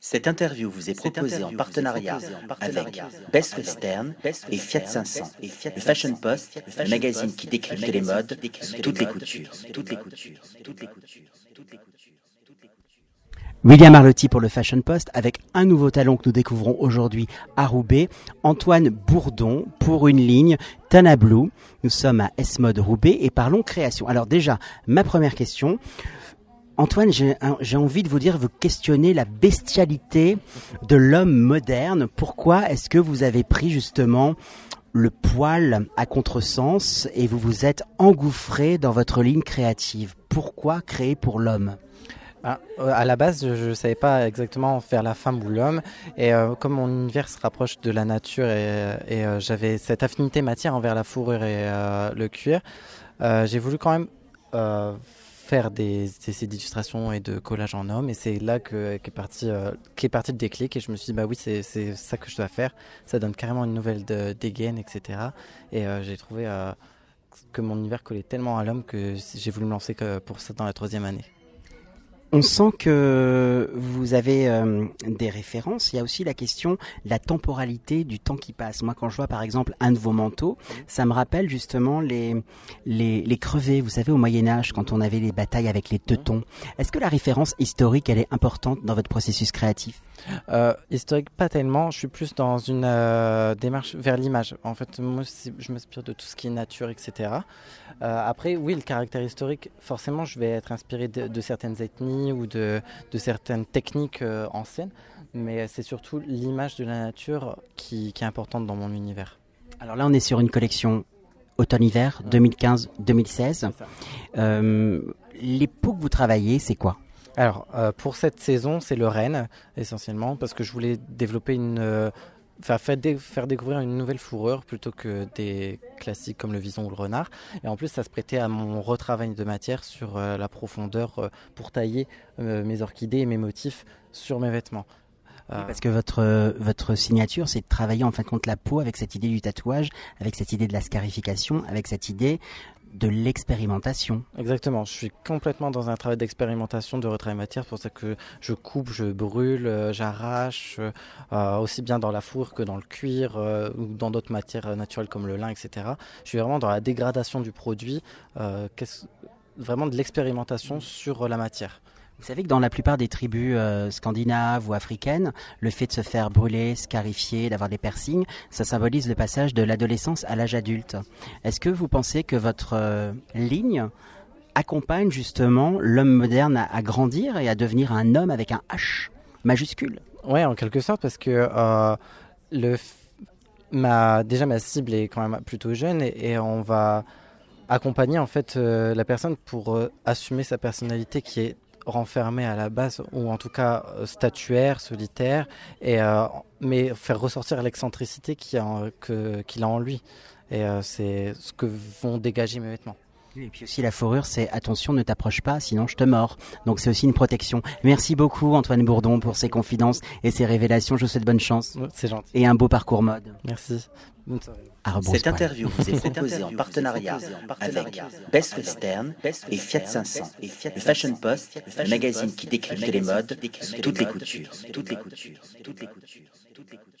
Cette interview vous est proposée en partenariat avec Best Western et Fiat 500, le Fashion Post, le magazine qui décrypte les modes toutes les coutures. Toutes les coutures, toutes les coutures, toutes les coutures. William Arlotti pour le Fashion Post avec un nouveau talent que nous découvrons aujourd'hui à Roubaix, Antoine Bourdon pour une ligne Tana Blue. Nous sommes à S-Mode Roubaix et parlons création. Alors déjà, ma première question. Antoine, j'ai envie de vous dire, vous questionnez la bestialité de l'homme moderne. Pourquoi est-ce que vous avez pris justement le poil à contresens et vous vous êtes engouffré dans votre ligne créative? Pourquoi créer pour l'homme? Ah, euh, à la base, je ne savais pas exactement faire la femme ou l'homme. Et euh, comme mon univers se rapproche de la nature et, euh, j'avais cette affinité matière envers la fourrure et le cuir, j'ai voulu quand même faire des essais d'illustration et de collage en homme. Et c'est là que, qu'est, parti, euh, parti le déclic. Et je me suis dit, bah oui, c'est, ça que je dois faire. Ça donne carrément une nouvelle de, dégaine, etc. Et euh, j'ai trouvé euh, que mon univers collait tellement à l'homme que j'ai voulu me lancer pour ça dans la troisième année. On sent que vous avez euh, des références. Il y a aussi la question de la temporalité du temps qui passe. Moi, quand je vois par exemple un de vos manteaux, ça me rappelle justement les, les. Vous savez, au Moyen Âge, quand on avait les batailles avec les teutons. Est-ce que la référence historique, elle est importante dans votre processus créatif? Euh, historique, pas tellement. Je suis plus dans une euh, démarche vers l'image. En fait, moi, je m'inspire de tout ce qui est nature, etc. Après, oui, le caractère historique, forcément, je vais être inspiré de certaines ethnies ou de, de certaines techniques euh, anciennes. Mais c'est surtout l'image de la nature qui, qui est importante dans mon univers. Alors là, on est sur une collection automne-hiver 2015-2016. Euh, les que vous travaillez, c'est quoi? Alors, euh, pour cette saison, c'est le renne, essentiellement, parce que je voulais développer une. euh, Faire, faire, dé- faire découvrir une nouvelle fourrure plutôt que des classiques comme le vison ou le renard. Et en plus, ça se prêtait à mon retravail de matière sur euh, la profondeur euh, pour tailler euh, mes orchidées et mes motifs sur mes vêtements. Parce que votre, votre signature, c'est de travailler en fin de compte la peau avec cette idée du tatouage, avec cette idée de la scarification, avec cette idée de l'expérimentation. Exactement, je suis complètement dans un travail d'expérimentation de retravail matière, c'est pour ça que je coupe, je brûle, euh, j'arrache, euh, euh, aussi bien dans la fourrure que dans le cuir ou dans d'autres matières naturelles comme le lin, etc. Je suis vraiment dans la dégradation du produit, vraiment de l'expérimentation sur la matière. Vous savez que dans la plupart des tribus euh, scandinaves ou africaines, le fait de se faire brûler, scarifier, d'avoir des piercings, ça symbolise le passage de l'adolescence à l'âge adulte. Est-ce que vous pensez que votre euh, ligne accompagne justement l'homme moderne à, grandir et à devenir un homme avec un H majuscule? Ouais, en quelque sorte, parce que euh, le, ma, déjà ma cible est quand même plutôt jeune et, on va accompagner en fait la personne pour assumer sa personnalité qui est renfermée à la base ou en tout cas euh, statuaire, solitaire, et euh, mais faire ressortir l'excentricité qu'il a, en- que- qu'il a en lui. Et euh, c'est ce que vont dégager mes vêtements. Et puis aussi la fourrure, c'est attention, ne t'approche pas, sinon je te mords. Donc c'est aussi une protection. Merci beaucoup Antoine Bourdon pour ces confidences et ces révélations. Je vous souhaite bonne chance C'est gentil. et un beau parcours mode. Merci. Cette interview vous est proposée en partenariat avec Best Western et Fiat 500, le Fashion Post, le magazine qui décrypte les modes toutes les coutures. Toutes les coutures. Toutes les coutures. Toutes les coutures.